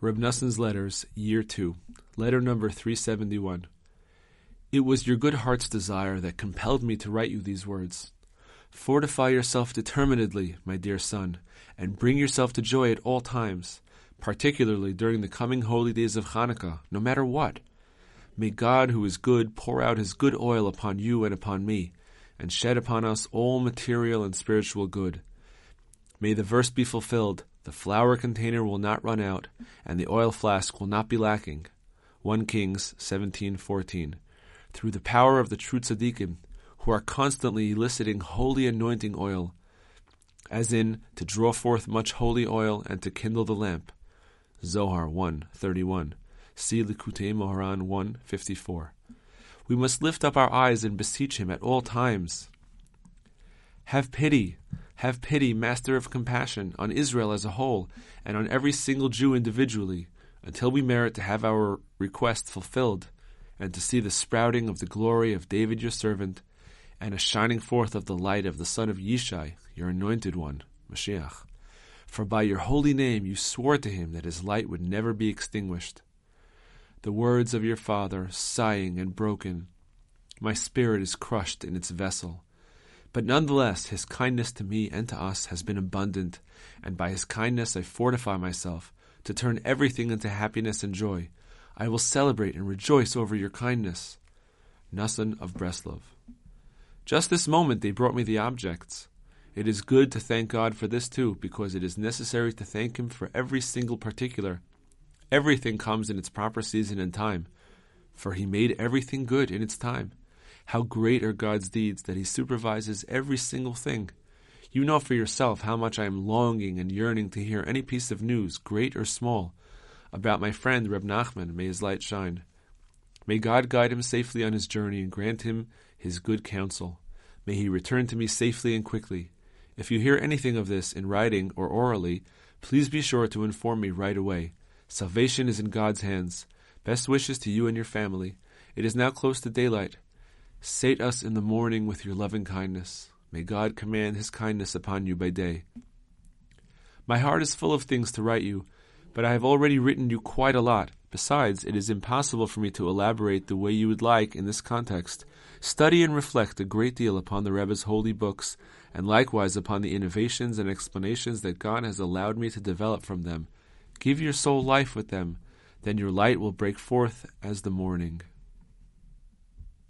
Reb Noson's Letters, Year 2, Letter number 371. It was your good heart's desire that compelled me to write you these words. Fortify yourself determinedly, my dear son, and bring yourself to joy at all times, particularly during the coming holy days of Hanukkah, no matter what. May God, who is good, pour out his good oil upon you and upon me, and shed upon us all material and spiritual good. May the verse be fulfilled the flour container will not run out, and the oil flask will not be lacking. 1 Kings 17:14. Through the power of the true tzaddikim, who are constantly eliciting holy anointing oil, as in to draw forth much holy oil and to kindle the lamp. Zohar 1:31. See Likutei Moharan 1:54. We must lift up our eyes and beseech him at all times. Have pity, have pity, Master of compassion, on Israel as a whole, and on every single Jew individually, until we merit to have our request fulfilled, and to see the sprouting of the glory of David your servant, and a shining forth of the light of the son of Yishai, your anointed one, Mashiach. For by your holy name you swore to him that his light would never be extinguished. The words of your father, sighing and broken, my spirit is crushed in its vessel. But nonetheless, his kindness to me and to us has been abundant, and by his kindness I fortify myself to turn everything into happiness and joy. I will celebrate and rejoice over your kindness. Noson of Breslov. Just this moment they brought me the objects. It is good to thank God for this too, because it is necessary to thank Him for every single particular. Everything comes in its proper season and time, for He made everything good in its time. How great are God's deeds that He supervises every single thing. You know for yourself how much I am longing and yearning to hear any piece of news, great or small, about my friend Reb Nachman. May his light shine. May God guide him safely on his journey and grant him his good counsel. May he return to me safely and quickly. If you hear anything of this in writing or orally, please be sure to inform me right away. Salvation is in God's hands. Best wishes to you and your family. It is now close to daylight. Sate us in the morning with your loving kindness. May God command his kindness upon you by day. My heart is full of things to write you, but I have already written you quite a lot. Besides, it is impossible for me to elaborate the way you would like in this context. Study and reflect a great deal upon the Rebbe's holy books, and likewise upon the innovations and explanations that God has allowed me to develop from them. Give your soul life with them, then your light will break forth as the morning.